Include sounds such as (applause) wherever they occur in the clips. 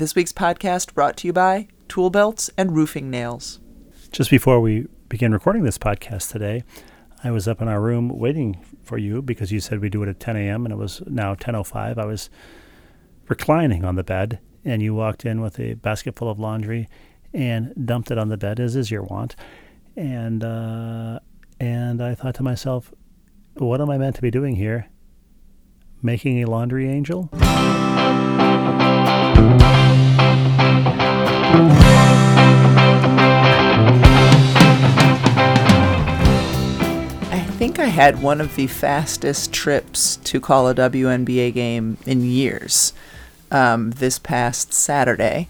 This week's podcast brought to you by Tool Belts and Roofing Nails. Just before we begin recording this podcast today, I was up in our room waiting for you because you said we do it at 10 a.m. and it was now 10:05. I was reclining on the bed, and you walked in with a basket full of laundry and dumped it on the bed, as is your wont. And uh, and I thought to myself, what am I meant to be doing here? Making a laundry angel? I think I had one of the fastest trips to call a WNBA game in years um, this past Saturday.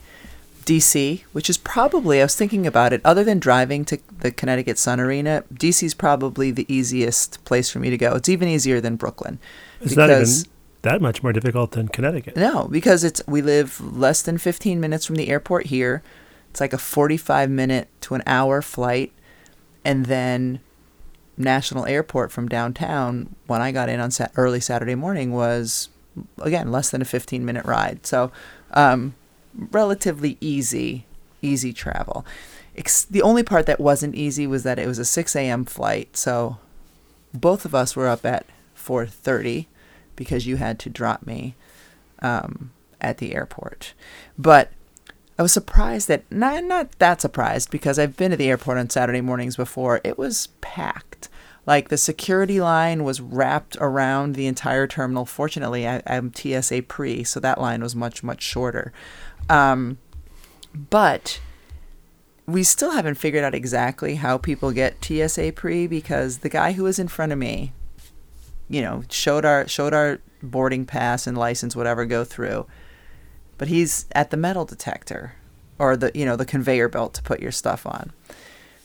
DC, which is probably, I was thinking about it, other than driving to the Connecticut Sun Arena, DC is probably the easiest place for me to go. It's even easier than Brooklyn. It's not even that much more difficult than Connecticut. No, because it's we live less than 15 minutes from the airport here. It's like a 45 minute to an hour flight. And then National Airport from downtown, when I got in on sat- early Saturday morning, was again less than a 15 minute ride. So, um, relatively easy, easy travel. The only part that wasn't easy was that it was a 6 a.m. flight. So, both of us were up at 4:30 because you had to drop me um, at the airport. But I was surprised that not not that surprised because I've been to the airport on Saturday mornings before. It was packed. Like the security line was wrapped around the entire terminal. Fortunately, I, am TSA pre, so that line was much much shorter. Um, but we still haven't figured out exactly how people get TSA pre because the guy who was in front of me, you know, showed our showed our boarding pass and license, whatever, go through but he's at the metal detector or the you know the conveyor belt to put your stuff on.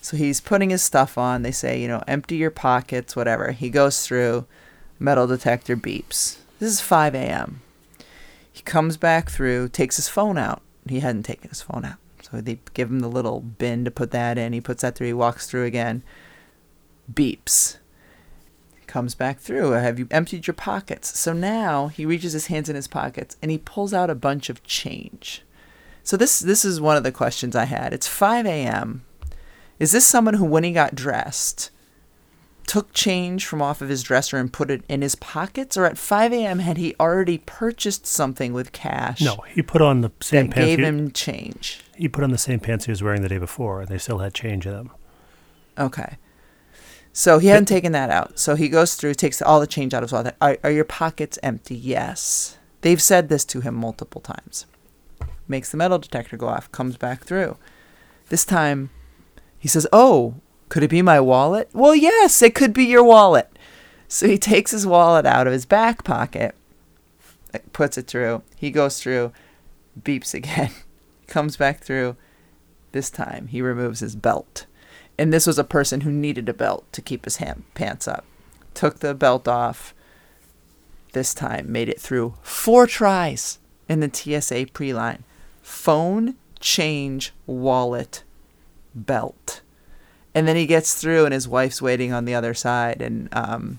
So he's putting his stuff on. They say, you know, empty your pockets, whatever. He goes through, metal detector beeps. This is 5 a.m. He comes back through, takes his phone out. He hadn't taken his phone out. So they give him the little bin to put that in. He puts that through. He walks through again. Beeps comes back through. Uh, have you emptied your pockets? So now he reaches his hands in his pockets and he pulls out a bunch of change. So this this is one of the questions I had. It's 5 a.m. Is this someone who, when he got dressed, took change from off of his dresser and put it in his pockets, or at 5 a.m. had he already purchased something with cash? No, he put on the same that pants. gave he, him change. he put on the same pants he was wearing the day before, and they still had change in them. Okay. So he hadn't taken that out. So he goes through, takes all the change out of his wallet. Are, are your pockets empty? Yes. They've said this to him multiple times. Makes the metal detector go off, comes back through. This time, he says, Oh, could it be my wallet? Well, yes, it could be your wallet. So he takes his wallet out of his back pocket, puts it through. He goes through, beeps again, (laughs) comes back through. This time, he removes his belt and this was a person who needed a belt to keep his hand, pants up. Took the belt off. This time made it through four tries in the TSA pre line. Phone, change, wallet, belt. And then he gets through, and his wife's waiting on the other side. And um,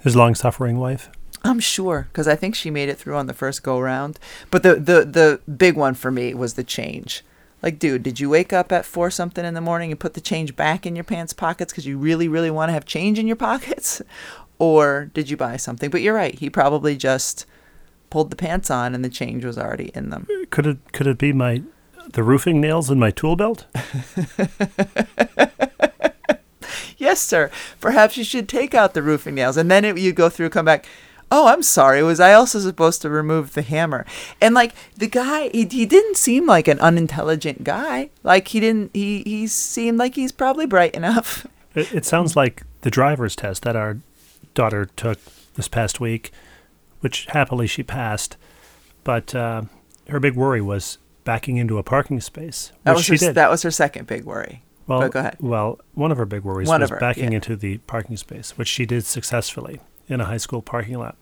his long suffering wife? I'm sure, because I think she made it through on the first go round. But the, the, the big one for me was the change like, dude, did you wake up at four something in the morning and put the change back in your pants pockets because you really, really want to have change in your pockets? (laughs) Or did you buy something? But you're right. He probably just pulled the pants on and the change was already in them. Uh, could it could it be my the roofing nails in my tool belt? (laughs) (laughs) yes, sir. Perhaps you should take out the roofing nails and then it, you go through, come back oh, I'm sorry. Was I also supposed to remove the hammer? And like the guy, he, he didn't seem like an unintelligent guy. Like he didn't. He he seemed like he's probably bright enough. (laughs) It, it sounds like the driver's test that our daughter took this past week, which happily she passed. But uh, her big worry was backing into a parking space. That was she her, did. that was her second big worry. Well, but go ahead. Well, one of her big worries one was her, backing yeah. into the parking space, which she did successfully in a high school parking lot.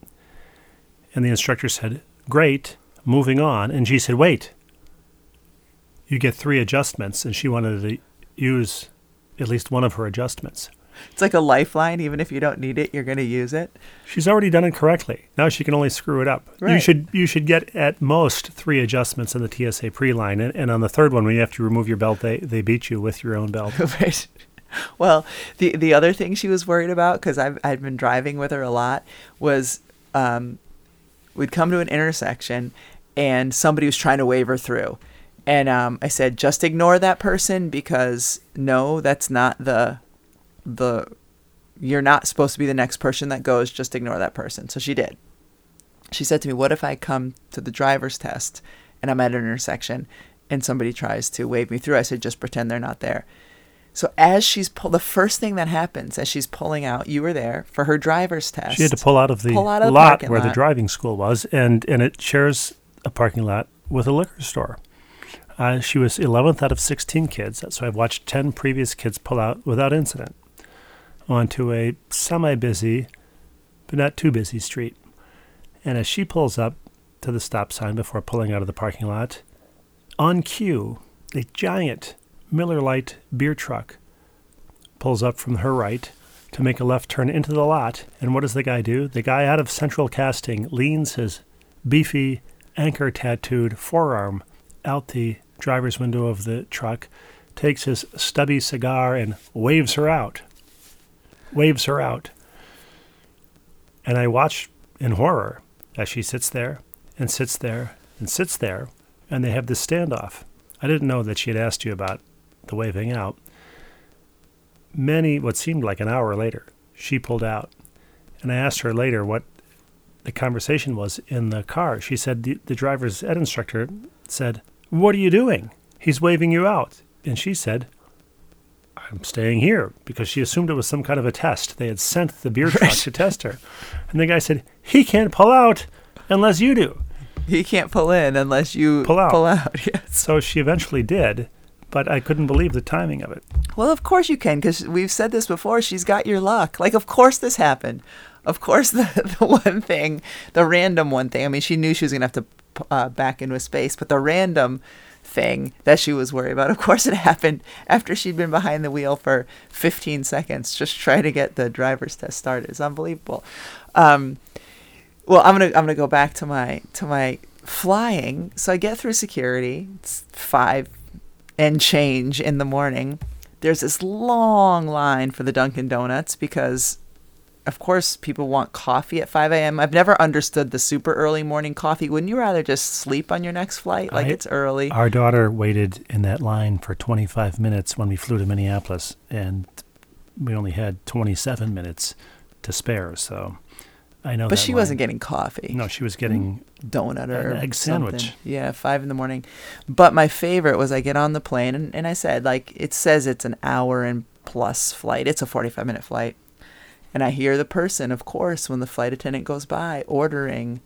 And the instructor said, Great, moving on. And she said, Wait, you get three adjustments. And she wanted to use at least one of her adjustments. It's like a lifeline. Even if you don't need it, you're going to use it. She's already done it correctly. Now she can only screw it up. Right. You should you should get at most three adjustments in the TSA pre-line, and, and on the third one, when you have to remove your belt, they they beat you with your own belt. (laughs) Right. (laughs) Well, the the other thing she was worried about because I've I'd been driving with her a lot was um, we'd come to an intersection and somebody was trying to wave her through, and um, I said just ignore that person because no, that's not the the you're not supposed to be the next person that goes. Just ignore that person. So she did. She said to me, "What if I come to the driver's test and I'm at an intersection and somebody tries to wave me through?" I said, "Just pretend they're not there." So as she's pull, the first thing that happens as she's pulling out, you were there for her driver's test. She had to pull out of the out of lot parking where the driving school was, and and it shares a parking lot with a liquor store. Uh, she was 11th out of 16 kids, so I've watched 10 previous kids pull out without incident onto a semi-busy, but not too busy street. And as she pulls up to the stop sign before pulling out of the parking lot, on cue, a giant Miller Lite beer truck pulls up from her right to make a left turn into the lot. And what does the guy do? The guy out of central casting leans his beefy, anchor tattooed forearm out the driver's window of the truck, takes his stubby cigar, and waves her out. Waves her out. And I watch in horror as she sits there and sits there and sits there, and they have this standoff. I didn't know that she had asked you about the waving out many, what seemed like an hour later, she pulled out. And I asked her later what the conversation was in the car. She said the, the driver's ed instructor said, What are you doing? He's waving you out. And she said, I'm staying here because she assumed it was some kind of a test. They had sent the beer truck to test her. And the guy said, He can't pull out unless you do. He can't pull in unless you Pull out. Pull out. (laughs) Yes. So she eventually did, but I couldn't believe the timing of it. Well, of course you can, because we've said this before. She's got your luck. Like, of course this happened. Of course, (laughs) the, the one thing, the random one thing. I mean, she knew she was gonna have to uh, back into a space, but the random thing that she was worried about, of course, it happened after she'd been behind the wheel for 15 seconds, just trying to get the driver's test started. It's unbelievable. Um, well, I'm gonna I'm gonna go back to my to my flying. So I get through security. It's five and change in the morning. There's this long line for the Dunkin' Donuts because, of course, people want coffee at 5 a.m. I've never understood the super early morning coffee. Wouldn't you rather just sleep on your next flight? Like I- it's early. Our daughter waited in that line for 25 minutes when we flew to Minneapolis, and we only had 27 minutes to spare. So I know. but she line. wasn't getting coffee. No, she was getting. donut or An egg something. sandwich. Yeah, five in the morning. But my favorite was I get on the plane and, and I said like it says it's an hour and plus flight. It's a forty five minute flight. And I hear the person, of course, when the flight attendant goes by, ordering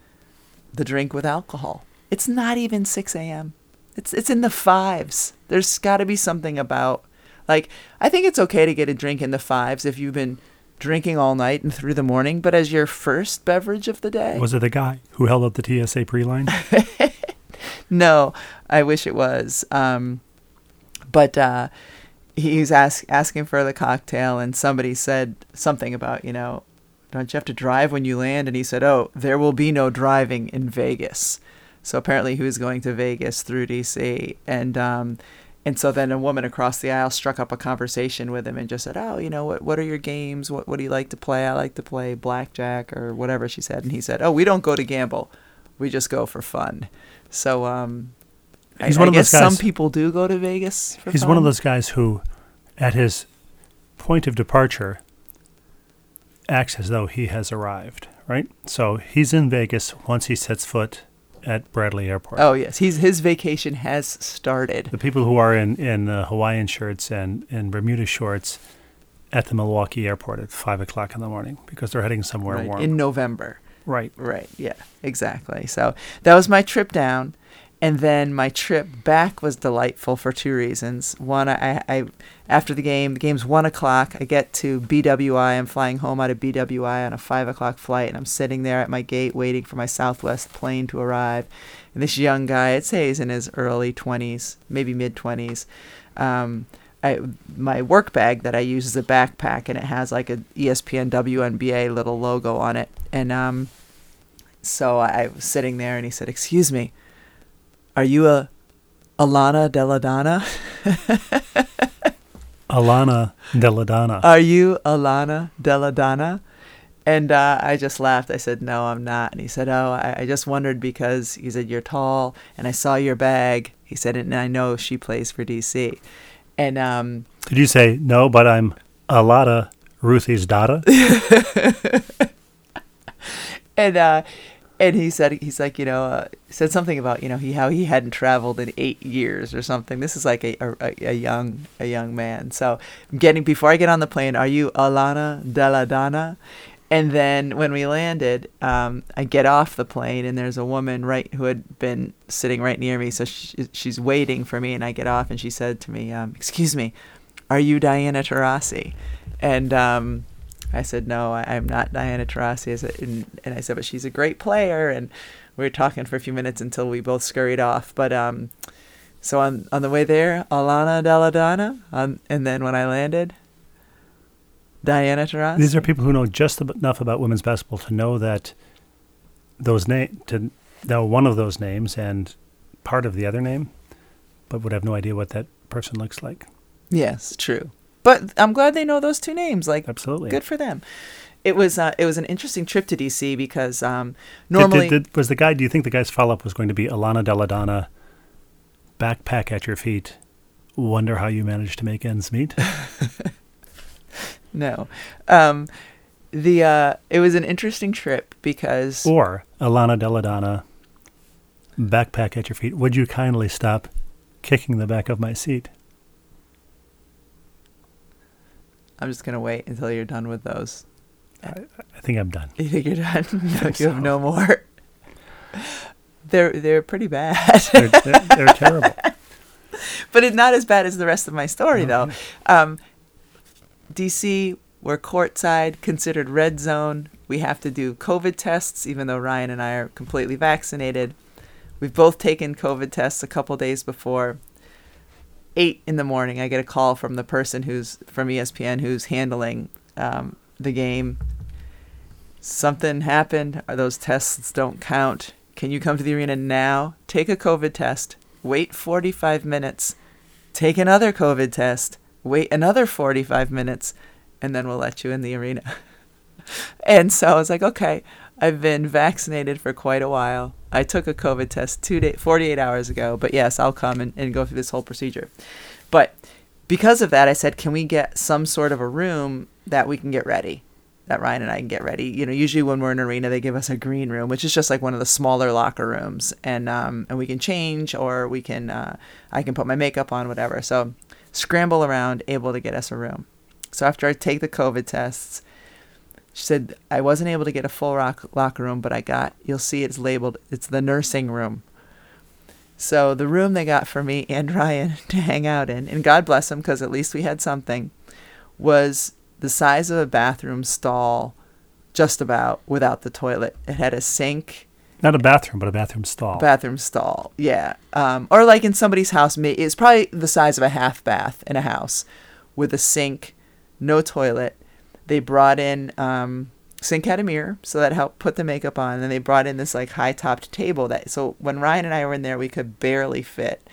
the drink with alcohol. It's not even six AM. It's it's in the fives. There's gotta be something about like I think it's okay to get a drink in the fives if you've been drinking all night and through the morning, but as your first beverage of the day. Was it the guy who held up the TSA pre-line? (laughs) No, I wish it was. Um, but uh, he's ask, asking for the cocktail, and somebody said something about, you know, don't you have to drive when you land? And he said, oh, there will be no driving in Vegas. So apparently he was going to Vegas through DC. And, um, and so then a woman across the aisle struck up a conversation with him and just said, oh, you know, what, what are your games? What, what do you like to play? I like to play blackjack or whatever she said. And he said, oh, we don't go to gamble. We just go for fun. So um, I, He's one I of those guess some people do go to Vegas. For He's one of those guys who, at his point of departure, acts as though he has arrived. Right. So he's in Vegas once he sets foot at Bradley Airport. Oh yes, he's his vacation has started. The people who are in in uh, Hawaiian shirts and and Bermuda shorts at the Milwaukee airport at five o'clock in the morning because they're heading somewhere Right, warm. in November. right. Right. Yeah. Exactly. So that was my trip down, and then my trip back was delightful for two reasons. One, I, I after the game, the game's one o'clock. I get to BWI. I'm flying home out of BWI on a five o'clock flight, and I'm sitting there at my gate waiting for my Southwest plane to arrive. And this young guy, I'd say he's in his early twenties, maybe mid twenties. Um, I my work bag that I use is a backpack, and it has like a ESPN WNBA little logo on it. And um, so I was sitting there, and he said, "Excuse me, are you a Alana Deladonna? (laughs) Alana Deladonna. Are you Alana Deladonna?" And uh, I just laughed. I said, "No, I'm not." And he said, "Oh, I, I just wondered because he said you're tall, and I saw your bag." He said, "And I know she plays for DC." And um, Did you say no? But I'm Alana Ruthie's daughter. (laughs) and uh, and he said he's like you know uh, said something about you know he how he hadn't traveled in eight years or something. This is like a a, a young a young man. So getting before I get on the plane. Are you Alana Deladonna? And then when we landed, um, I get off the plane and there's a woman right who had been sitting right near me. So she, she's waiting for me, and I get off and she said to me, um, "Excuse me, are you Diana Taurasi?" And um, I said, "No, I, I'm not Diana Taurasi." I said, and, and I said, "But she's a great player." And we were talking for a few minutes until we both scurried off. But um, so on on the way there, Alana Deladonna, um, and then when I landed, Diana Taurasi. These are people who know just enough about women's basketball to know that those name to know one of those names and part of the other name, but would have no idea what that person looks like. Yes, true. But I'm glad they know those two names. Like, Absolutely. good for them. It was uh, it was an interesting trip to DC because um, normally did, did- was the guy? Do you think the guy's follow up was going to be Alana Deladonna, backpack at your feet? Wonder how you managed to make ends meet. (laughs) no, um, the uh, it was an interesting trip because or Alana Deladonna, backpack at your feet. Would you kindly stop kicking the back of my seat? I'm just gonna wait until you're done with those. I think I'm done. (laughs) You think you're done? (laughs) no, you have no more. (laughs) They're they're pretty bad, They're, they're, they're terrible. but it's not as bad as the rest of my story though. Um, DC, we're courtside, considered red zone. We have to do COVID tests, even though Ryan and I are completely vaccinated. We've both taken COVID tests a couple days before. Eight in the morning, I get a call from the person who's from ESPN who's handling um, the game. Something happened. Or those tests don't count. Can you come to the arena now? Take a COVID test. Wait 45 minutes. Take another COVID test. Wait another 45 minutes, and then we'll let you in the arena. (laughs) and so I was like, okay, I've been vaccinated for quite a while. I took a COVID test two day, 48 hours ago, but yes, I'll come and, and go through this whole procedure. But because of that, I said, can we get some sort of a room that we can get ready? That Ryan and I can get ready. You know, usually when we're in arena, they give us a green room, which is just like one of the smaller locker rooms, and um, and we can change, or we can, uh, I can put my makeup on, whatever. So scramble around, able to get us a room. So after I take the COVID tests, she said I wasn't able to get a full rock locker room, but I got. You'll see it's labeled. It's the nursing room. So the room they got for me (laughs) and Ryan to hang out in, and God bless them because at least we had something, was the size of a bathroom stall, just about without the toilet. It had a sink, Not a bathroom, but a bathroom stall. bathroom stall. Yeah, um, or like in somebody's house, it's probably the size of a half bath in a house, with a sink, no toilet. They brought in um, sink had so that helped put the makeup on. And then they brought in this like high topped table that so when Ryan and I were in there, we could barely fit.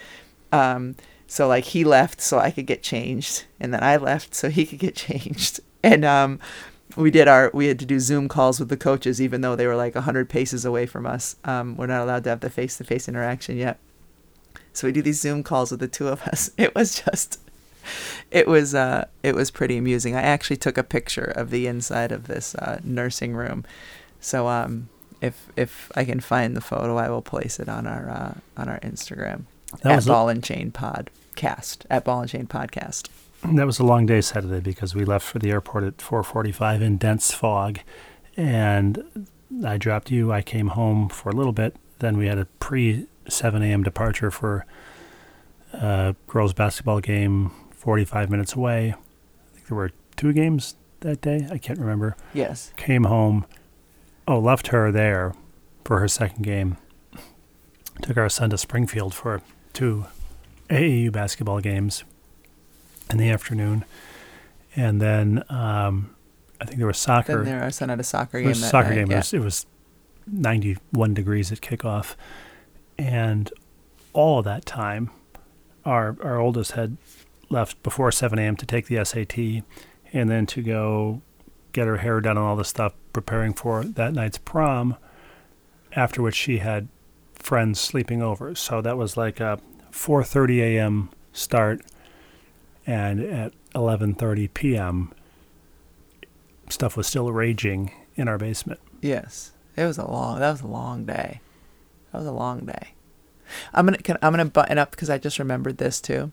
Um, so like he left so I could get changed, and then I left so he could get (laughs) changed. And um, we did our we had to do Zoom calls with the coaches, even though they were like hundred paces away from us. Um, we're not allowed to have the face to face interaction yet. So we do these Zoom calls with the two of us. (laughs) It was just (laughs) it was uh, it was pretty amusing. I actually took a picture of the inside of this uh, nursing room, so um, if if I can find the photo, I will place it on our uh, on our Instagram That at was a- Ball and Chain Podcast at Ball and Chain Podcast. That was a long day Saturday because we left for the airport at 4:45 in dense fog, and I dropped you. I came home for a little bit. Then we had a pre 7 a.m. departure for a girls basketball game 45 minutes away. I think there were two games that day. I can't remember. Yes. Came home. Oh, left her there for her second game. Took our son to Springfield for two AAU basketball games. in the afternoon, and then um, I think there was soccer. Then there, our son had a soccer game. was a soccer night, game. Yeah. It, was, it was 91 degrees at kickoff, and all of that time, our our oldest had left before 7 a.m. to take the SAT, and then to go get her hair done and all this stuff, preparing for that night's prom. After which she had friends sleeping over, so that was like a 4:30 a.m. start, and at 11:30 p.m. stuff was still raging in our basement. Yes, it was a long. That was a long day. That was a long day. I'm gonna I'm gonna button up because I just remembered this too,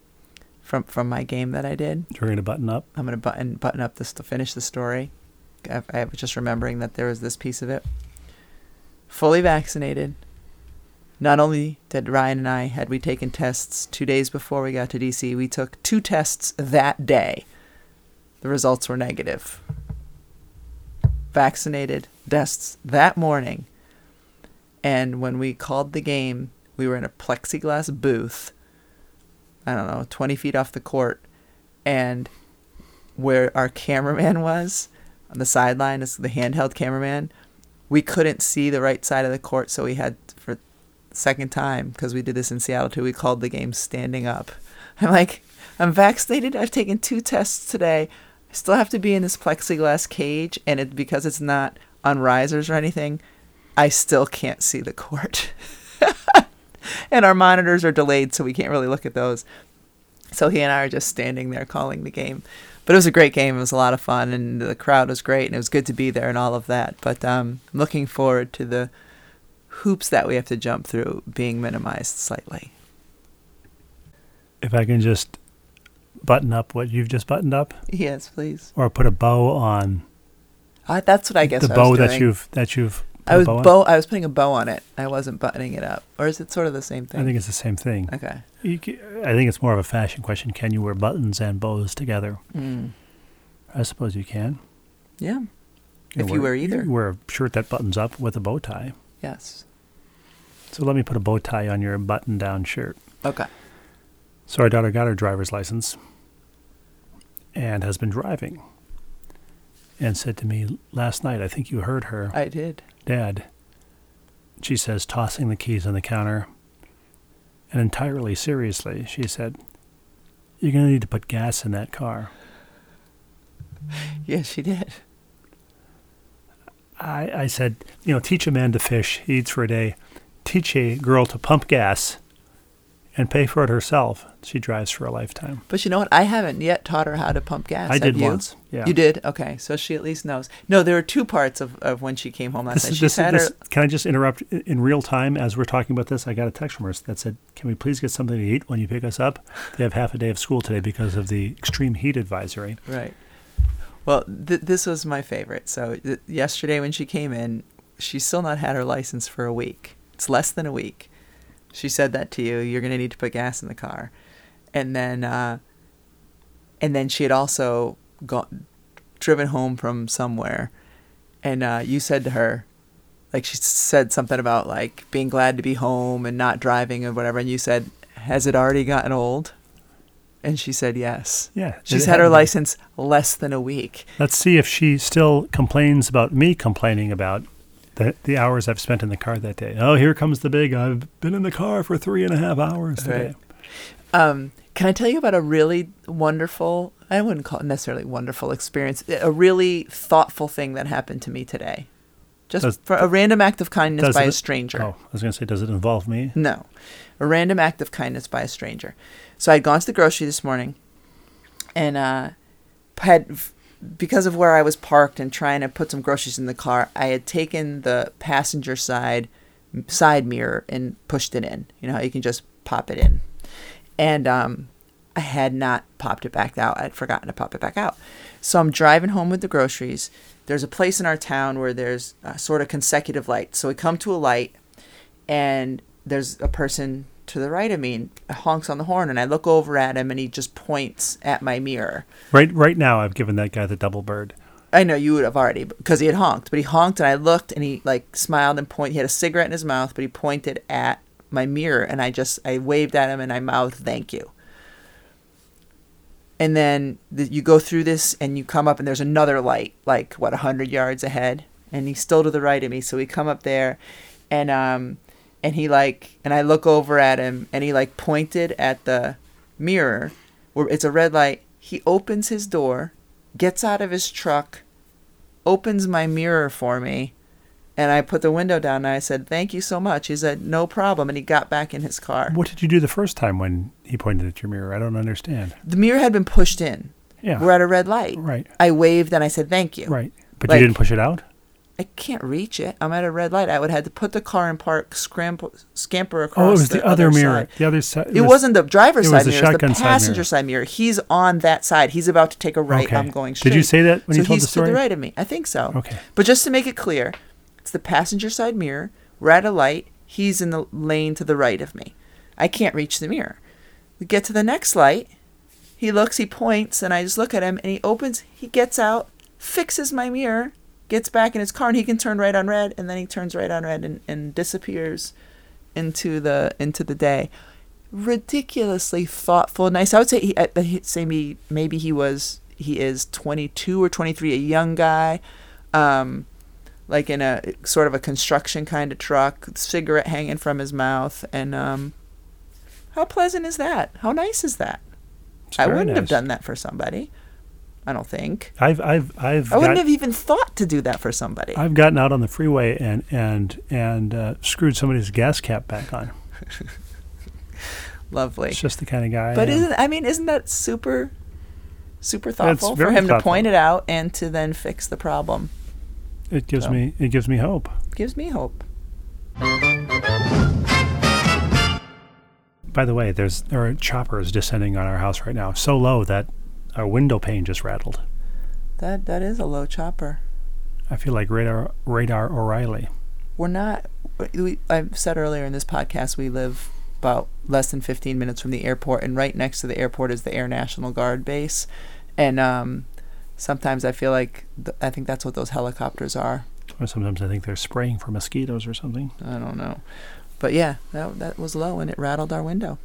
from from my game that I did. We're going to button up. I'm gonna button button up this to finish the story. I, I was just remembering that there was this piece of it. Fully vaccinated. Not only did Ryan and I had we taken tests two days before we got to DC, we took two tests that day. The results were negative. Vaccinated tests that morning. And when we called the game, we were in a plexiglass booth. I don't know, 20 feet off the court. And where our cameraman was on the sideline, is the handheld cameraman, we couldn't see the right side of the court, so we had for second time because we did this in Seattle too. We called the game standing up. (laughs) I'm like, I'm vaccinated. I've taken two tests today. I still have to be in this plexiglass cage, and it because it's not on risers or anything, I still can't see the court. (laughs) and our monitors are delayed, so we can't really look at those. So he and I are just standing there calling the game. But it was a great game. It was a lot of fun, and the crowd was great, and it was good to be there and all of that. But um, I'm looking forward to the hoops that we have to jump through being minimized slightly. If I can just button up what you've just buttoned up, Yes, please. or put a bow on Uh, that's what I guess the I bow that you've that you've. I was bow? I was putting a bow on it. I wasn't buttoning it up, or is it sort of the same thing? I think it's the same thing. okay. You ca- I think it's more of a fashion question. Can you wear buttons and bows together? Mm. I suppose you can. Yeah. If you wear either. you wear a shirt that buttons up with a bow tie. Yes. So let me put a bow tie on your button-down shirt. Okay. So our daughter got her driver's license and has been driving. And said to me last night, I think you heard her, I did. Dad. She says, tossing the keys on the counter. And entirely seriously, she said, You're going to need to put gas in that car. (laughs) Yes, she did. I, I said, You know, teach a man to fish, he eats for a day. Teach a girl to pump gas and pay for it herself. She drives for a lifetime. But you know what? I haven't yet taught her how to pump gas. I did you? once. Yeah. You did? Okay. So she at least knows. No, there are two parts of, of when she came home last This night. this, this, her. can I just interrupt in real time as we're talking about this? I got a text from her that said, "Can we please get something to eat when you pick us up? They have half a day of school today because of the extreme heat advisory." Right. Well, th- this was my favorite. So th- yesterday when she came in, she's still not had her license for a week. It's less than a week. She said that to you. You're gonna need to put gas in the car, and then, uh, and then she had also gone, driven home from somewhere, and uh, you said to her, like she said something about like being glad to be home and not driving or whatever, and you said, "Has it already gotten old?" And she said, "Yes." Yeah, She's had her license less than a week. Let's see if she still complains about me complaining about the the hours I've spent in the car that day. Oh, here comes the big. I've been in the car for three and a half hours today. Right. Um, can I tell you about a really wonderful, I wouldn't call it necessarily wonderful experience, a really thoughtful thing that happened to me today? Just Does- for a random act of kindness does by a stranger. Oh, I was going to say, does it involve me? No, a random act of kindness by a stranger. So I'd gone to the grocery this morning, and uh, had because of where I was parked and trying to put some groceries in the car, I had taken the passenger side side mirror and pushed it in. You know you can just pop it in, and um, I had not popped it back out. I'd forgotten to pop it back out. So I'm driving home with the groceries. There's a place in our town where there's sort of consecutive lights. So we come to a light, and there's a person to the right of me and honks on the horn, and I look over at him, and he just points at my mirror. Right, right now, I've given that guy the double bird. I know you would have already because he had honked, but he honked, and I looked, and he like smiled and pointed. He had a cigarette in his mouth, but he pointed at my mirror, and I just I waved at him and I mouthed "Thank you." and then the, you go through this and you come up and there's another light like what 100 yards ahead and he's still to the right of me so we come up there and um and he like and i look over at him and he like pointed at the mirror where it's a red light he opens his door gets out of his truck opens my mirror for me and i put the window down and i said thank you so much he said no problem and he got back in his car What did you do the first time when he pointed at your mirror? I don't understand. the mirror had been pushed in Yeah. we're at a red light Right. i waved and i said thank you Right. But Like- you didn't push it out? I can't reach it. I'm at a red light. I would have to put the car in park, scramble, scamper across. Oh, it was the, other, mirror. side. The other side. It, wasn't the driver's side mirror. It was the side passenger mirror. side mirror. He's on that side. He's about to take a right. Okay. I'm going straight. Did you say that when so you told the story? He's to the right of me. I think so. Okay. But just to make it clear, it's the passenger side mirror. We're at a light. He's in the lane to the right of me. I can't reach the mirror. We get to the next light. He looks, he points, and I just look at him, and he opens, he gets out, fixes my mirror, gets back in his car, and he can turn right on red, and then he turns right on red and, and disappears into the into the day. Ridiculously thoughtful, nice. I would say he, uh, he'd say me maybe he was he is 22 or 23, a young guy. Um, like in a sort of a construction kind of truck, cigarette hanging from his mouth, and um, how pleasant is that? How nice is that? It's I wouldn't have done that for somebody. I don't think. I've I've I've I wouldn't got- have even thought to do that for somebody. I've gotten out on the freeway and and and uh, screwed somebody's gas cap back on. (laughs) Lovely. It's just the kind of guy. But I isn't I mean isn't that super super thoughtful for him to point it out and to then fix the problem? it gives so. me it gives me hope. Gives me hope. By the way, there's there are choppers descending on our house right now, so low that our window pane just rattled. That that is a low chopper. I feel like radar radar O'Reilly. We're not. We, I said earlier in this podcast we live about less than 15 minutes from the airport, and right next to the airport is the Air National Guard base, and um, sometimes I feel like th- I think that's what those helicopters are. Or sometimes I think they're spraying for mosquitoes or something. I don't know, but yeah, that that was low and it rattled our window.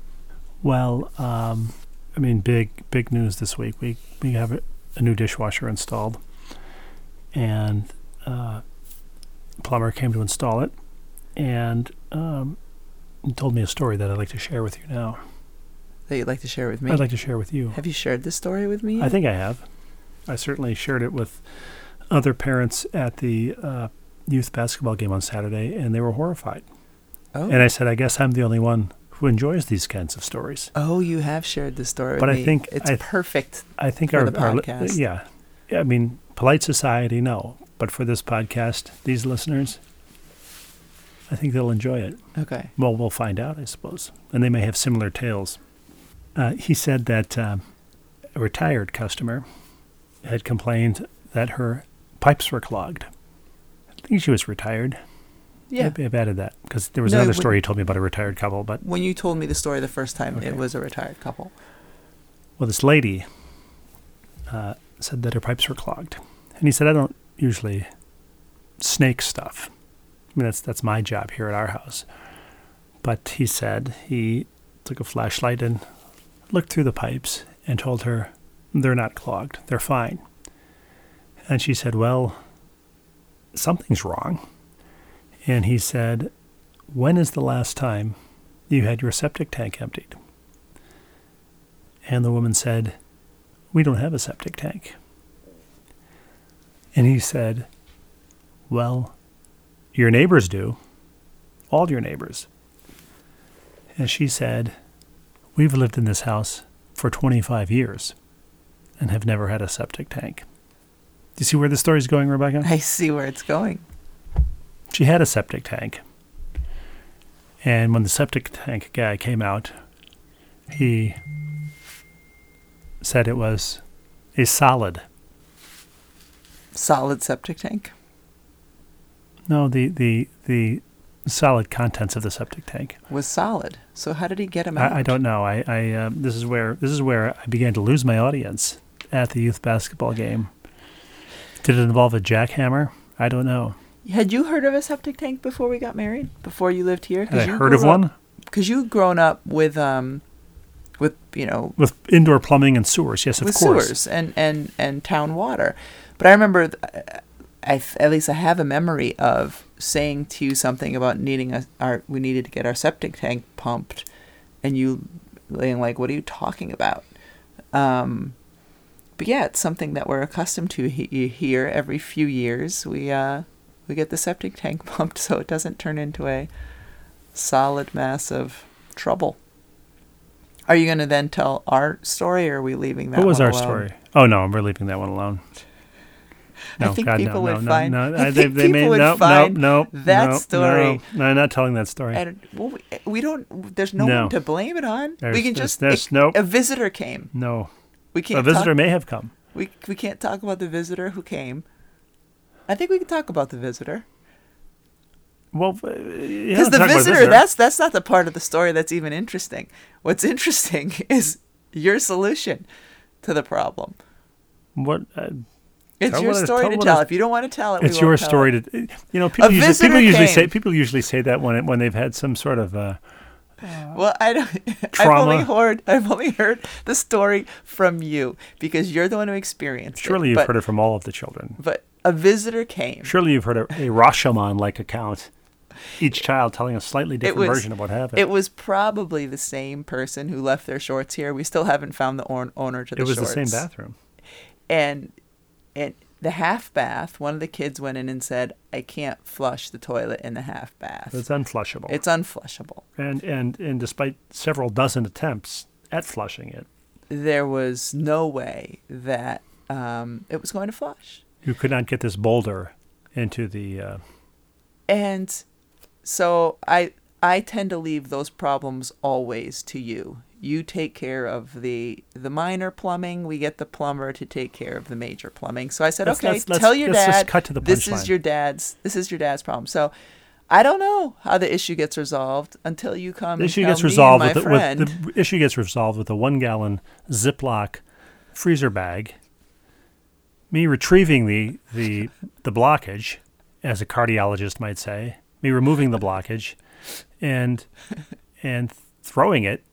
Well, um, I mean, big big news this week. We we have a, a new dishwasher installed, and uh, plumber came to install it, and um, told me a story that I'd like to share with you now. That you'd like to share with me. I'd like to share with you. Have you shared this story with me? I think I have. I certainly shared it with other parents at the uh, youth basketball game on Saturday, and they were horrified. Oh. And I said, I guess I'm the only one who enjoys these kinds of stories. oh, you have shared the story But I me. think it's I- perfect. I think For our, the our li- yeah, I mean, polite society, no, but for this podcast, these listeners, I think they'll enjoy it. Okay. Well, we'll find out, I suppose, and they may have similar tales. Uh, he said that um, a retired customer had complained that her pipes were clogged. I think she was retired. Yeah. Maybe I've added that because there was No, another when- story he told me about a retired couple. But When you told me the story the first time, Okay. it was a retired couple. well, this lady uh, said that her pipes were clogged, and he said, "I don't usually snake stuff. I mean, that's that's my job here at our house." But he said he took a flashlight and looked through the pipes and told her they're not clogged, they're fine. And she said, "Well, something's wrong." And he said, "When is the last time you had your septic tank emptied?" And the woman said, We don't have a septic tank. And he said, Well, your neighbors do. All your neighbors. And she said, We've lived in this house for 25 years and have never had a septic tank. Do you see where the story's going, Rebecca? I see where it's going. She had a septic tank. And when the septic tank guy came out, he said it was a solid. Solid septic tank. No, the, the, the solid contents of the septic tank. Was solid. So how did he get him out? I, I don't know. I, I uh, this is where this is where I began to lose my audience at the youth basketball game. Did it involve a jackhammer? I don't know. Had you heard of a septic tank before we got married? Before you lived here? Had I heard of one? Because you grown up with um, with you know With indoor plumbing and sewers, yes, of with course. sewers and, and, and town water. But I remember, th- I, at least I have a memory of saying to you something about needing a, our we needed to get our septic tank pumped, and you being like, "What are you talking about?" Um, but yeah, it's something that we're accustomed to he- here. Every few years, we uh, we get the septic tank (laughs) pumped so it doesn't turn into a solid mass of trouble. Are you going to then tell our story, or are we leaving that? What was our alone? story? Oh no, we're leaving that one alone. I think God, people no, would no, find. No, no. (laughs) I I- think they, they people may, would nope, find nope, nope, that story. No, no, I'm not telling that story. And well, we, we don't. There's no, No. one to blame it on. There's- we can there's- just. there's it- nope. A visitor came. no, We can't. a visitor Talk, may have come. we we can't talk about the visitor who came. I think we can talk about the visitor Well, uh, yeah, because the about visitor, That's that's not the part of the story that's even interesting. What's interesting (laughs) is your solution to the problem. what. Uh, It's your story to tell. If you don't want to tell it, we it's your story it. to. You know, people usually visitor people usually say people usually say that when it, when they've had some sort of. Uh, Well, I don't. (laughs) I've Trauma. only heard. I've only heard the story from you because you're the one who experienced surely it. Surely you've but, heard it from all of the children. But a visitor came. Surely you've heard a, a Rashomon like account. Each child telling a slightly different was- version of what happened. It was probably the same person who left their shorts here. We still haven't found the or- owner to the shorts. It was shorts. the same bathroom. And and the half bath. One of the kids went in and said, "I can't flush the toilet in the half bath. It's unflushable. It's unflushable." and and and despite several dozen attempts at flushing it, There was no way that um, it was going to flush. You could not get this boulder into the. Uh, And so I I tend to leave those problems always to you. You take care of the the minor plumbing. We get the plumber to take care of the major plumbing. So I said, Let's- okay, let's- let's- tell your let's dad. just cut to the this punchline. is your dad's. This is your dad's problem. So I don't know how the issue gets resolved until you come. the issue gets resolved with, the, with the issue gets resolved with a one gallon Ziploc freezer bag. Me retrieving the the the blockage, as a cardiologist might say. Me removing the blockage, and and throwing it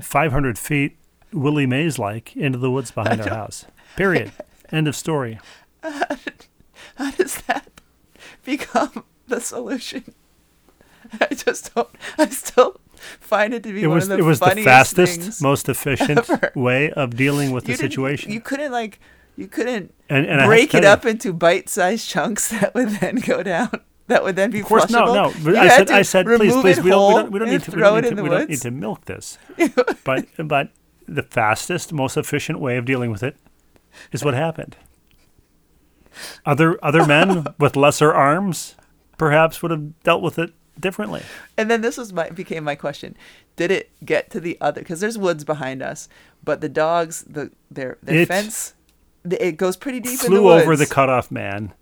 500 feet Willie Mays like into the woods behind our (laughs) house. Period. End of story. (laughs) how does that become the solution? I just don't. I still find it to be It one was of the it was the fastest, most efficient (laughs) ever. way of dealing with the You didn't- situation. You couldn't like you couldn't and, and I have to break it you- up into bite-sized chunks (laughs) that would then go down. That would then be Of course, no, flushable. no. But You I said, I said, please, please, we don't, we don't, we don't need to, we don't it need in to, we don't need to milk this. (laughs) but, but the fastest, most efficient way of dealing with it is what happened. Other, other men (laughs) with lesser arms, perhaps, would have dealt with it differently. And then this was my became my question: Did it get to the other? Because there's woods behind us, but the dogs, the their their It fence, it goes pretty deep in the over the cutoff man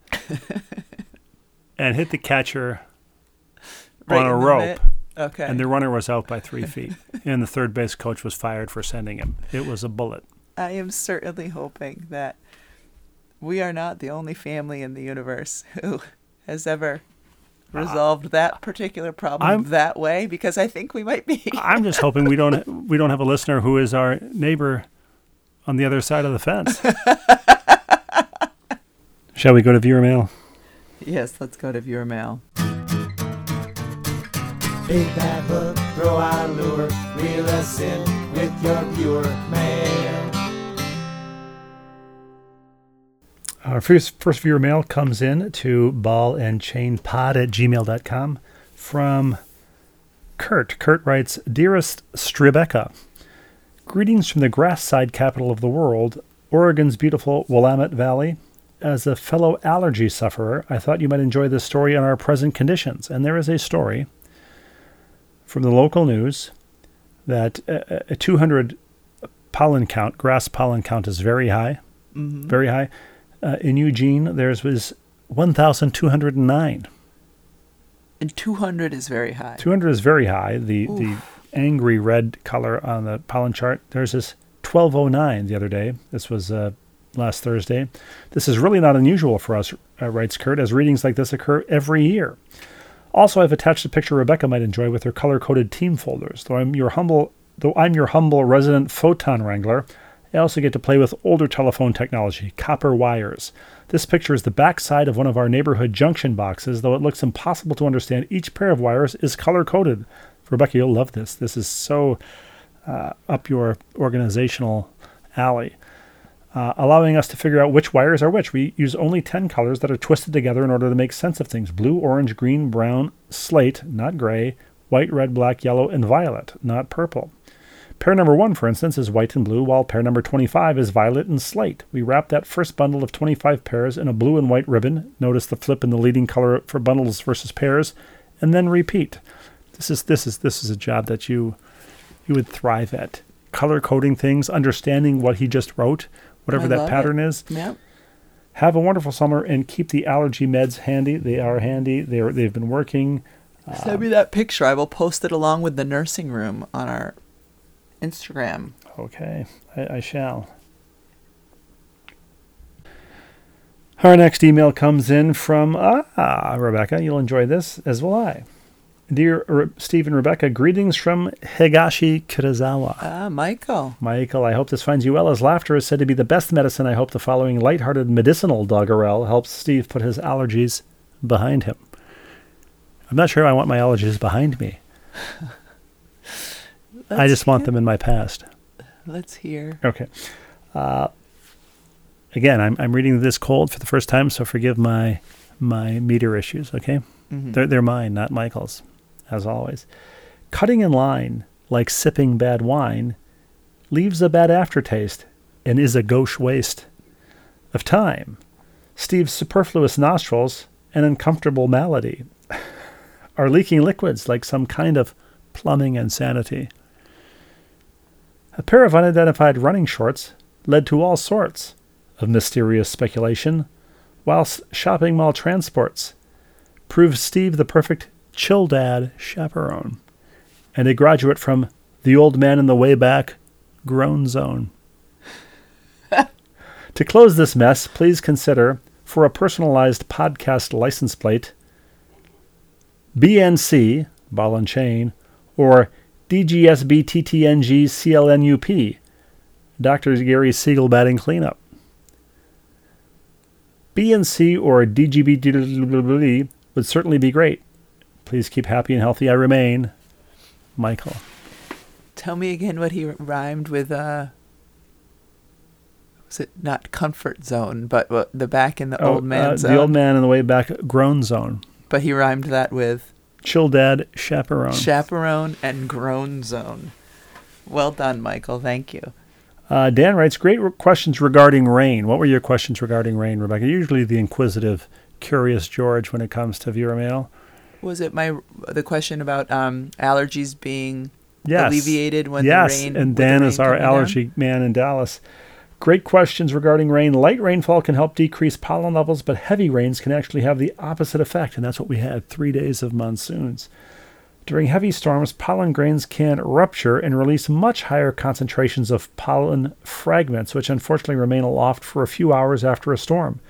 (laughs) and hit the catcher Right on a rope. Okay. And the runner was out by three (laughs) feet. and the third base coach was fired for sending him. It was a bullet. I am certainly hoping that we are not the only family in the universe who has ever ah. resolved that particular problem I'm- that way because I think we might be. I'm just hoping we don't (laughs) we don't have a listener who is our neighbor on the other side of the fence. (laughs) Shall we go to viewer mail? yes, let's go to viewer mail. Bait that hook, throw out a lure, reel us in with your viewer mail. Our first, first viewer mail comes in to ball and chain pod at gmail.com from Kurt. Kurt writes Dearest Stribecca, greetings from the grass side capital of the world, Oregon's beautiful Willamette Valley. As a fellow allergy sufferer, I thought you might enjoy this story on our present conditions. And there is a story from the local news that a, a 200 pollen count, grass pollen count, is very high. Very high. Uh, in Eugene, theirs was 1,209. And 200 is very high. 200 is very high. The the angry red color on the pollen chart. There's this 1209 the other day. This was uh, last Thursday. This is really not unusual for us, uh, writes Kurt, as readings like this occur every year. Also, I've attached a picture Rebecca might enjoy with her color coded team folders. Though I'm your humble though I'm your humble resident photon wrangler, I also get to play with older telephone technology, copper wires. This picture is the backside of one of our neighborhood junction boxes, though it looks impossible to understand. Each pair of wires is color coded. Rebecca, you'll love this. This is so uh, up your organizational alley. Uh, allowing us to figure out which wires are which. We use only 10 colors that are twisted together in order to make sense of things blue, orange, green, brown, slate, not gray, white, red, black, yellow, and violet, not purple. Pair number one, for instance, is white and blue, while pair number 25 is violet and slate. We wrap that first bundle of 25 pairs in a blue and white ribbon. Notice the flip in the leading color for bundles versus pairs, and then repeat. This is this is this is a job that you you would thrive at. Color coding things, understanding what he just wrote, whatever I that pattern it. is. Yep. Have a wonderful summer and keep the allergy meds handy. They are handy. They are, they've been working. Send me that picture. I will post it along with the nursing room on our Instagram. Okay, I, I shall. Our next email comes in from ah Rebecca. You'll enjoy this as will I. Dear Re- Steve and Rebecca, greetings from Higashi Kitazawa. Ah, Michael. Michael, I hope this finds you well, as laughter is said to be the best medicine. I hope the following lighthearted medicinal doggerel helps Steve put his allergies behind him. I'm not sure I want my allergies behind me. (laughs) I just want them in my past. Let's hear. Okay. Uh, again, I'm, I'm reading this cold for the first time, so forgive my my meter issues. Okay, Mhm. they're they're mine, not Michael's, as always. Cutting in line like sipping bad wine leaves a bad aftertaste and is a gauche waste of time. Steve's superfluous nostrils, an uncomfortable malady, (laughs) are leaking liquids like some kind of plumbing insanity. A pair of unidentified running shorts led to all sorts of mysterious speculation, whilst shopping mall transports proved Steve the perfect chill dad chaperone, and a graduate from the old man in the way back groan zone. (laughs) to close this mess, please consider for a personalized podcast license plate BNC, ball and chain, or DGSBTTNG Dr. Gary Siegel batting cleanup. BNC or DGB would certainly be great. Please keep happy and healthy. I remain, Michael. Tell me again what he rhymed with. Uh, was it not comfort zone, but what, the back in the Oh, old man uh, zone? the old man in the way back groan zone. But he rhymed that with Chill dad chaperone. chaperone and groan zone. Well done, Michael. Thank you. Uh, Dan writes, great re- questions regarding rain. What were your questions regarding rain, Rebecca? Usually the inquisitive, curious George when it comes to viewer mail. Was it my the question about um, allergies being Yes. alleviated when yes, the rain? Yes, and Dan rain is our coming down? allergy man in Dallas. Great questions regarding rain. Light rainfall can help decrease pollen levels, but heavy rains can actually have the opposite effect, and that's what we had three days of monsoons. During heavy storms, pollen grains can rupture and release much higher concentrations of pollen fragments, which unfortunately remain aloft for a few hours after a storm.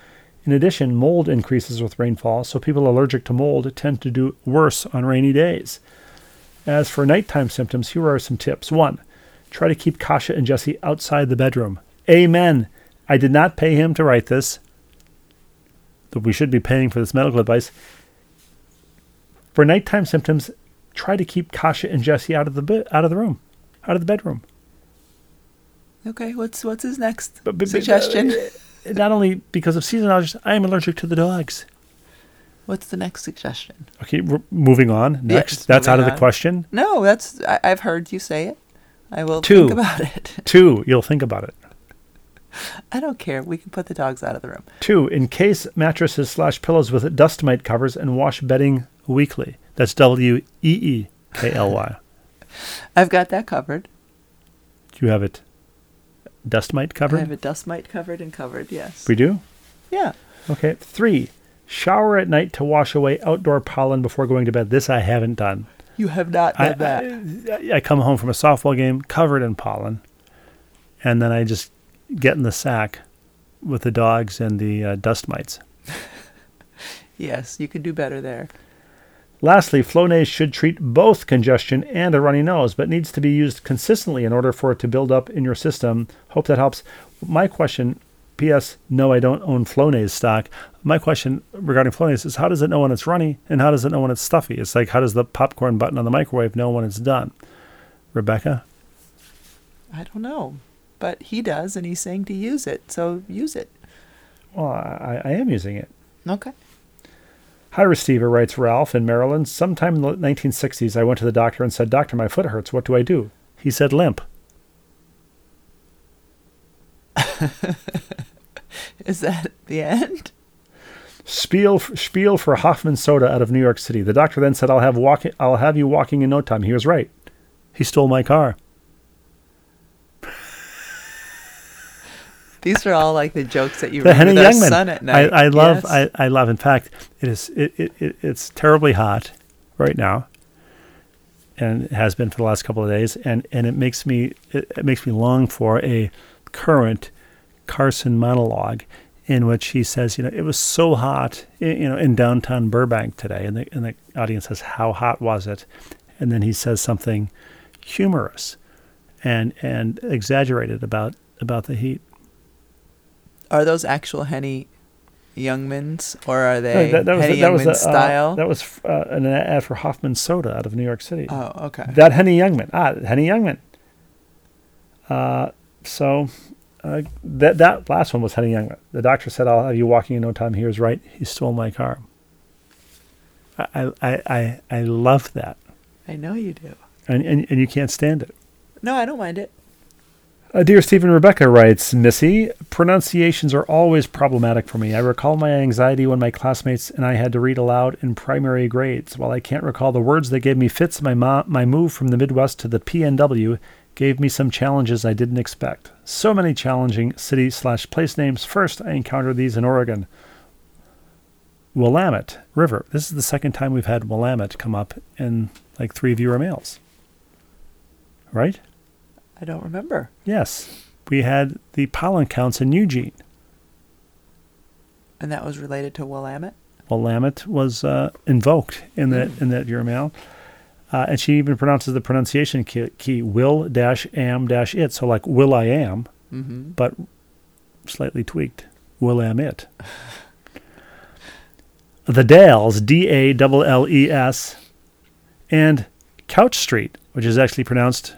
In addition, mold increases with rainfall, so people allergic to mold tend to do worse on rainy days. As for nighttime symptoms, here are some tips. One, try to keep Kasha and Jesse outside the bedroom. Amen. I did not pay him to write this. But we should be paying for this medical advice. For nighttime symptoms, try to keep Kasha and Jesse out of the be- out of the room, out of the bedroom. Okay, what's what's his next But- but- but, suggestion? uh, Not only because of season allergies, I am allergic to the dogs. what's the next suggestion? Okay, we're moving on. Next, Yes, that's out of moving the question. No, that's I, I've heard you say it. I will Two. think about it. (laughs) Two, you'll think about it. I don't care. We can put the dogs out of the room. Two, encase mattresses slash pillows with dust mite covers and wash bedding weekly. That's W E E K L Y. (laughs) I've got that covered. Do you have it dust mite covered? I have a dust mite covered and covered. Yes. We do? yeah. Okay. Three, shower at night to wash away outdoor pollen before going to bed. This I haven't done. You have not I, done that. I, I come home from a softball game covered in pollen, and then I just get in the sack with the dogs and the uh, dust mites. (laughs) yes, you can do better there. Lastly, Flonase should treat both congestion and a runny nose, but needs to be used consistently in order for it to build up in your system. Hope that helps. My question, P.S. No, I don't own Flonase stock. My question regarding Flonase is how does it know when it's runny and how does it know when it's stuffy? It's like how does the popcorn button on the microwave know when it's done? Rebecca? I don't know, but he does, and he's saying to use it, so use it. Well, I, I am using it. Okay. Hi, Receiver, writes Ralph in Maryland. Sometime in the 1960s, I went to the doctor and said, Doctor, my foot hurts. What do I do? He said, limp. (laughs) Is that the end? Spiel, spiel for Hoffman Soda out of New York City. The doctor then said, I'll have, walk- I'll have you walking in no time. He was right. He stole my car. These are all like the jokes that you the read with our Youngman. son at night. I, I love. Yes. I, I love. In fact, it is. It, it, it it's terribly hot right now, and it has been for the last couple of days. And, and it makes me it, it makes me long for a current Carson monologue in which he says, you know, it was so hot, you know, in downtown Burbank today, and the and the audience says, how hot was it? And then he says something humorous and and exaggerated about about the heat. Are those actual Henny Youngmans, or are No, they that, that was Henny that was Youngman a, uh, style? that was uh, an ad for Hoffman Soda out of New York City. oh, okay. That Henny Youngman. Ah, Henny Youngman. Uh, so uh, that that last one was Henny Youngman. The doctor said, "I'll have you walking in no time." He was right. He stole my car. I I I, I love that, I know you do. and, and and you can't stand it. No, I don't mind it. Uh, dear Stephen Rebecca writes, Missy, pronunciations are always problematic for me. I recall my anxiety when my classmates and I had to read aloud in primary grades. While I can't recall the words that gave me fits, my, my move from the Midwest to the PNW gave me some challenges I didn't expect. So many challenging city slash place names. First, I encountered these in Oregon. Willamette River. This is the second time we've had Willamette come up in like three viewer mails. Right? I don't remember. Yes, we had the pollen counts in Eugene. And that was related to Willamette. Willamette was uh, invoked in that Hmm. in that Uramail. Uh, and she even pronounces the pronunciation key, key will dash am dash it. So like will I am, Mm-hmm. but slightly tweaked. Will am it. the Dalles, D A L L E S, and Couch Street, which is actually pronounced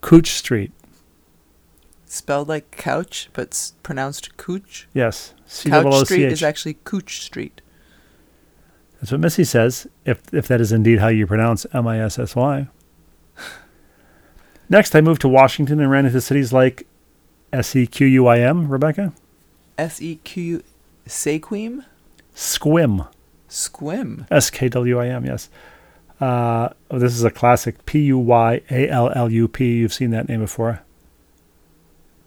Cooch Street. Spelled like couch, but s- pronounced cooch. Yes, C Couch O O C Street H. is actually Cooch Street. That's what Missy says, if if that is indeed how you pronounce M I S S Y. (laughs) Next, I moved to Washington and ran into cities like S E Q U I M, Rebecca? S E Q Sequim? Squim. Squim. S K W I M, yes. Uh, oh, this is a classic P U Y A L L U P. You've seen that name before.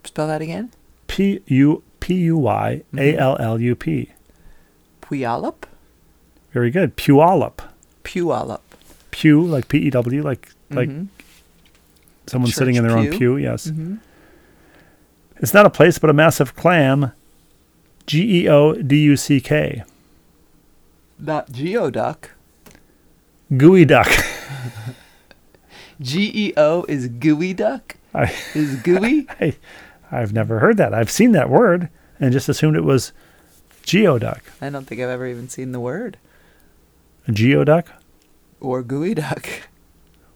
Spell that again. P U P U Y A L L U P. Puyallup? Very good. Puyallup. Puyallup. Pew, like P E W, like like Mhm. someone Church sitting in their own pew. pew. Yes. Mhm. It's not a place, but a massive clam. G E O D U C K. Not Geoduck. Gooey duck. G E O is gooey duck? I, Is gooey? (laughs) I, I've never heard that. I've seen that word and just assumed it was geoduck. I don't think I've ever even seen the word. A geoduck? Or gooey duck.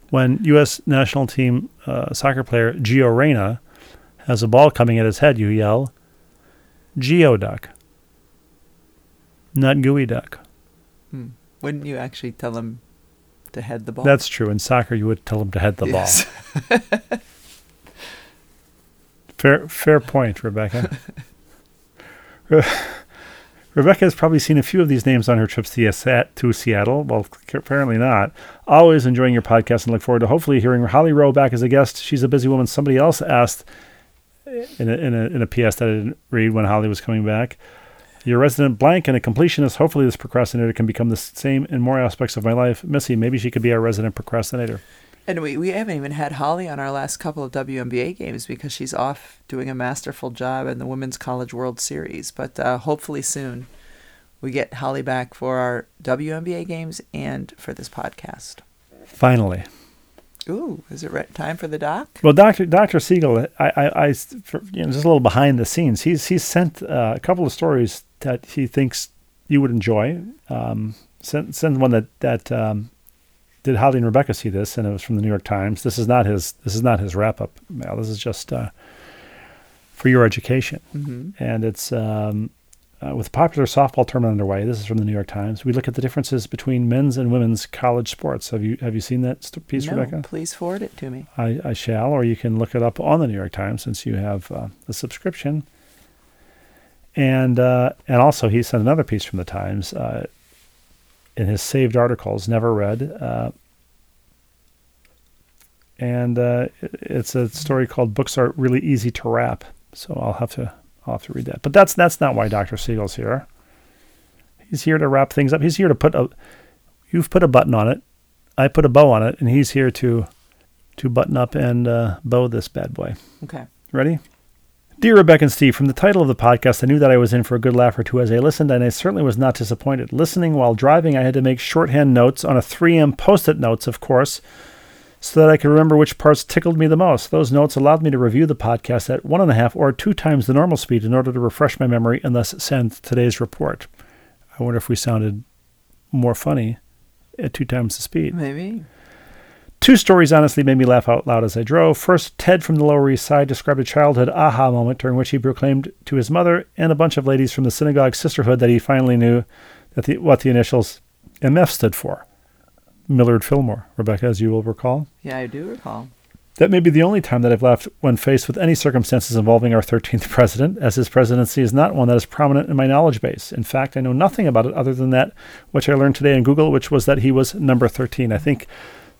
When U.S. national team uh, soccer player Gio Reyna has a ball coming at his head, you yell, geoduck. Not gooey duck. Hmm. Wouldn't you actually tell him to head the ball? That's true. In soccer, you would tell him to head the Yes. ball. (laughs) Fair, fair point, Rebecca. Re- (laughs) Rebecca has probably seen a few of these names on her trips to Seattle. Well, apparently not. Always enjoying your podcast and look forward to hopefully hearing Holly Rowe back as a guest. She's a busy woman. Somebody else asked in a, in a, in a PS that I didn't read when Holly was coming back. Your resident blank and a completionist. Hopefully, this procrastinator can become the same in more aspects of my life. Missy, maybe she could be our resident procrastinator. And we, we haven't even had Holly on our last couple of WNBA games because she's off doing a masterful job in the Women's College World Series. But uh, hopefully soon we get Holly back for our WNBA games and for this podcast. Finally. Ooh, is it re- time for the doc? Well, Doctor Doctor Siegel, I, I, I for, you know, just a little behind the scenes. He's he's sent uh, a couple of stories that he thinks you would enjoy. Um, sent sent one that that um, did Holly and Rebecca see this, and it was from the New York Times. This is not his this is not his wrap up mail. This is just uh, for your education, Mm-hmm. and it's um, uh, with a popular softball tournament underway. This is from the New York Times. We look at the differences between men's and women's college sports. Have you have you seen that st- piece, no, Rebecca? please forward it to me. I, I shall, or you can look it up on the New York Times since you have uh, the subscription. And uh, and also he sent another piece from the Times uh, in his saved articles, never read. Uh, and uh, it's a story called "Books Are Really Easy to Wrap." So I'll have to I'll have to read that. But that's that's not why Doctor Siegel's here. He's here to wrap things up. He's here to put a you've put a button on it. I put a bow on it, and he's here to to button up and uh, bow this bad boy. Okay. Ready? Dear Rebecca and Steve, from the title of the podcast, I knew that I was in for a good laugh or two as I listened, and I certainly was not disappointed. Listening while driving, I had to make shorthand notes on a 3M post it notes, of course, so that I could remember which parts tickled me the most. Those notes allowed me to review the podcast at one and a half or two times the normal speed in order to refresh my memory and thus send today's report. I wonder if we sounded more funny at two times the speed. Maybe. Two stories honestly made me laugh out loud as I drove. First, Ted from the Lower East Side described a childhood aha moment during which he proclaimed to his mother and a bunch of ladies from the synagogue sisterhood that he finally knew that the, what the initials MF stood for. Millard Fillmore, Rebecca, as you will recall. Yeah, I do recall. That may be the only time that I've laughed when faced with any circumstances involving our 13th (laughs) president, as his presidency is not one that is prominent in my knowledge base. In fact, I know nothing about it other than that which I learned today in Google, which was that he was number 13. I think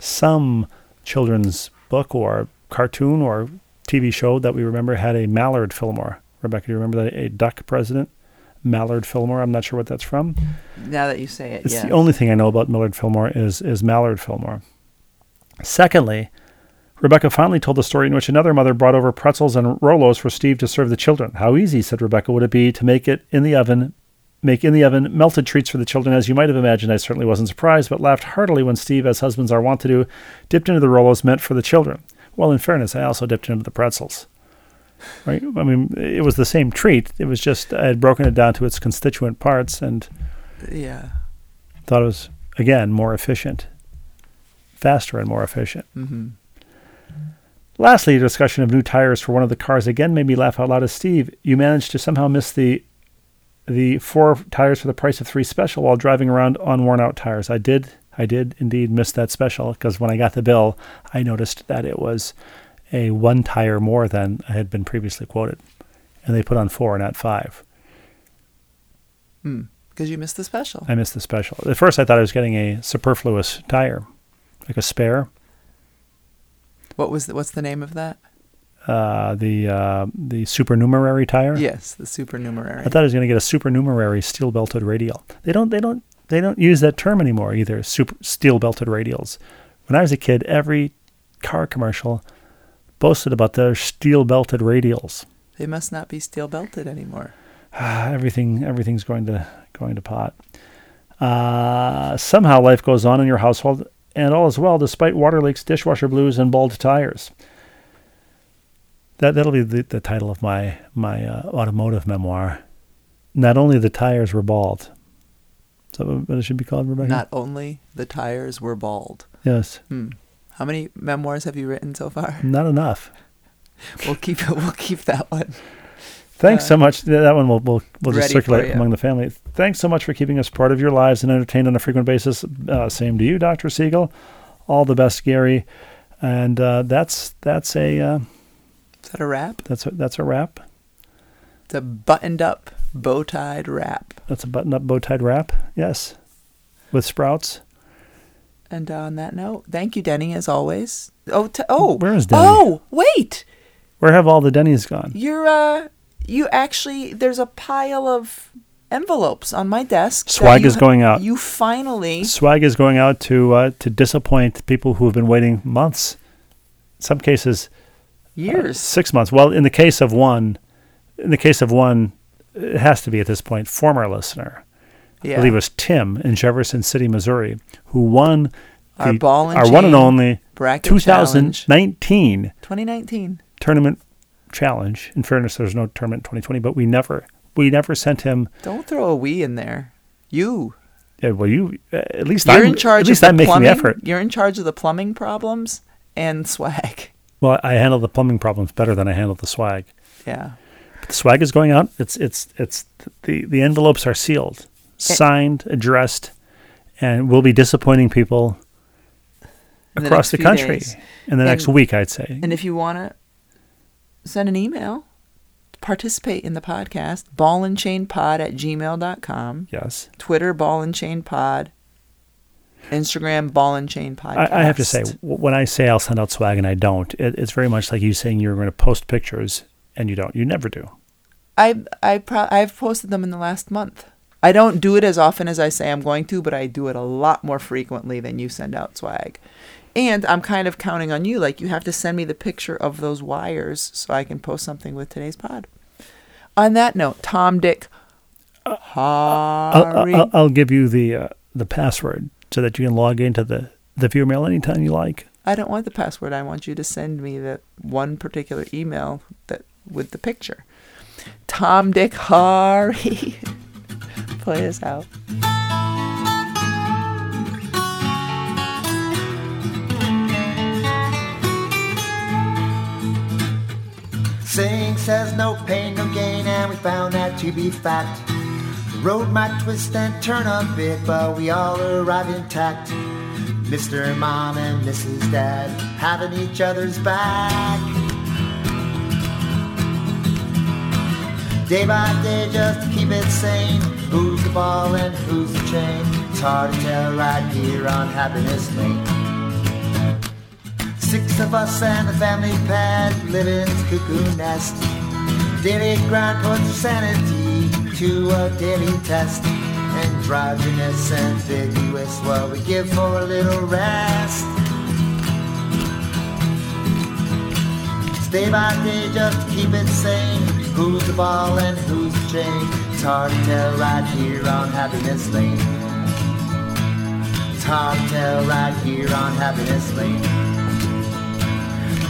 some children's book or cartoon or TV show that we remember had a Mallard Fillmore. Rebecca, do you remember that? A duck president? Mallard Fillmore. I'm not sure what that's from. Now that you say it, It's yeah. the only thing I know about Millard Fillmore is is Mallard Fillmore. Secondly, Rebecca finally told the story in which another mother brought over pretzels and Rolos for Steve to serve the children. How easy, said Rebecca, would it be to make it in the oven, make in the oven melted treats for the children? As you might have imagined, I certainly wasn't surprised, but laughed heartily when Steve, as husbands are wont to do, dipped into the Rolos meant for the children. Well, in fairness, I also dipped into the pretzels. Right? I mean, it was the same treat. It was just I had broken it down to its constituent parts and yeah. thought it was again more efficient, faster and more efficient. Mm-hmm. Lastly, a discussion of new tires for one of the cars again made me laugh out loud. As Steve, you managed to somehow miss the the four tires for the price of three special while driving around on worn out tires. I did, I did indeed miss that special because when I got the bill, I noticed that it was a one tire more than I had been previously quoted, and they put on four, not five. Hmm. Because you missed the special. I missed the special. At first, I thought I was getting a superfluous tire, like a spare. What was the, what's the name of that? Uh, the uh, the supernumerary tire. Yes, the supernumerary. I thought I was going to get a supernumerary steel belted radial. They don't they don't they don't use that term anymore either. Super steel belted radials. When I was a kid, every car commercial boasted about their steel belted radials. They must not be steel belted anymore. (sighs) everything everything's going to going to pot. Uh, somehow life goes on in your household, and all is well despite water leaks, dishwasher blues, and bald tires. That that'll be the, the title of my my uh, automotive memoir. Not only the tires were bald. Is that what it should be called, Rebecca? Not only the tires were bald. yes, Hmm. How many memoirs have you written so far? not enough. (laughs) We'll keep it. We'll keep that one. Thanks Uh, so much. That one will will we'll just circulate among the family. Thanks so much for keeping us part of your lives and entertained on a frequent basis. Uh, same to you, Doctor Siegel. All the best, Gary. And uh, that's that's a uh, Is that a wrap? that's a, that's a wrap. It's a buttoned up, bow tied wrap. That's a buttoned up, bow-tied wrap. Yes, with sprouts. And on that note, thank you, Denny, as always. Oh, t- oh, Where is Denny? Oh, wait. Where have all the Denny's gone? You're uh, you actually there's a pile of envelopes on my desk. Swag is going out. You finally. Swag is going out to uh, to disappoint people who have been waiting months. In some cases, uh, Years. six months. Well, in the case of one, in the case of one, it has to be at this point former listener. Yeah. I believe it was Tim in Jefferson City, Missouri, who won Our ball and our one and only bracket challenge 2019 2019. tournament challenge. In fairness, there's no tournament 2020, but we never we never sent him. Don't throw a we in there. You. Yeah, well, you uh, at least You're I'm, in charge At least of the I'm making plumbing. the effort. You're in charge of the plumbing problems and swag. Well, I handle the plumbing problems better than I handle the swag. Yeah. But the swag is going out. It's it's it's the the envelopes are sealed, signed, addressed, and we'll be disappointing people the across the country days. in the next week. I'd say. And if you want to send an email, participate in the podcast, ballandchainpod at gmail.com, yes, Twitter, ball and chain pod, Instagram, ball and chain podcast. I, I have to say when I say I'll send out swag and I don't, it, it's very much like you saying you're going to post pictures and you don't. You never do. I, I pro- I've posted them in the last month. I don't do it as often as I say I'm going to, but I do it a lot more frequently than you send out swag. And I'm kind of counting on you. Like, you have to send me the picture of those wires so I can post something with today's pod. On that note, Tom Dick Uh, I'll. I'll, I'll give you the uh, the password so that you can log into the the viewer mail anytime you like. I don't want the password. I want you to send me the one particular email that with the picture. Tom Dick Harry. (laughs) Play us out. Saying says no pain, no gain, and we found that to be fact. Road might twist and turn a bit, but we all arrive intact. Mr. Mom and Mrs. Dad having each other's back. Day by day, just to keep it sane. Who's the ball and who's the chain? It's hard to tell right here on Happiness Lane. Six of us and the family pet live in cuckoo nest. Daily grind puts sanity to a daily test. And ambiguous, what we give for a little rest. Day by day, just keep it sane. Who's the ball and who's the chain? It's hard to tell right here on Happiness Lane. It's hard to tell right here on Happiness Lane.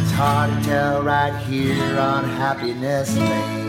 It's hard to tell right here on Happiness Lane.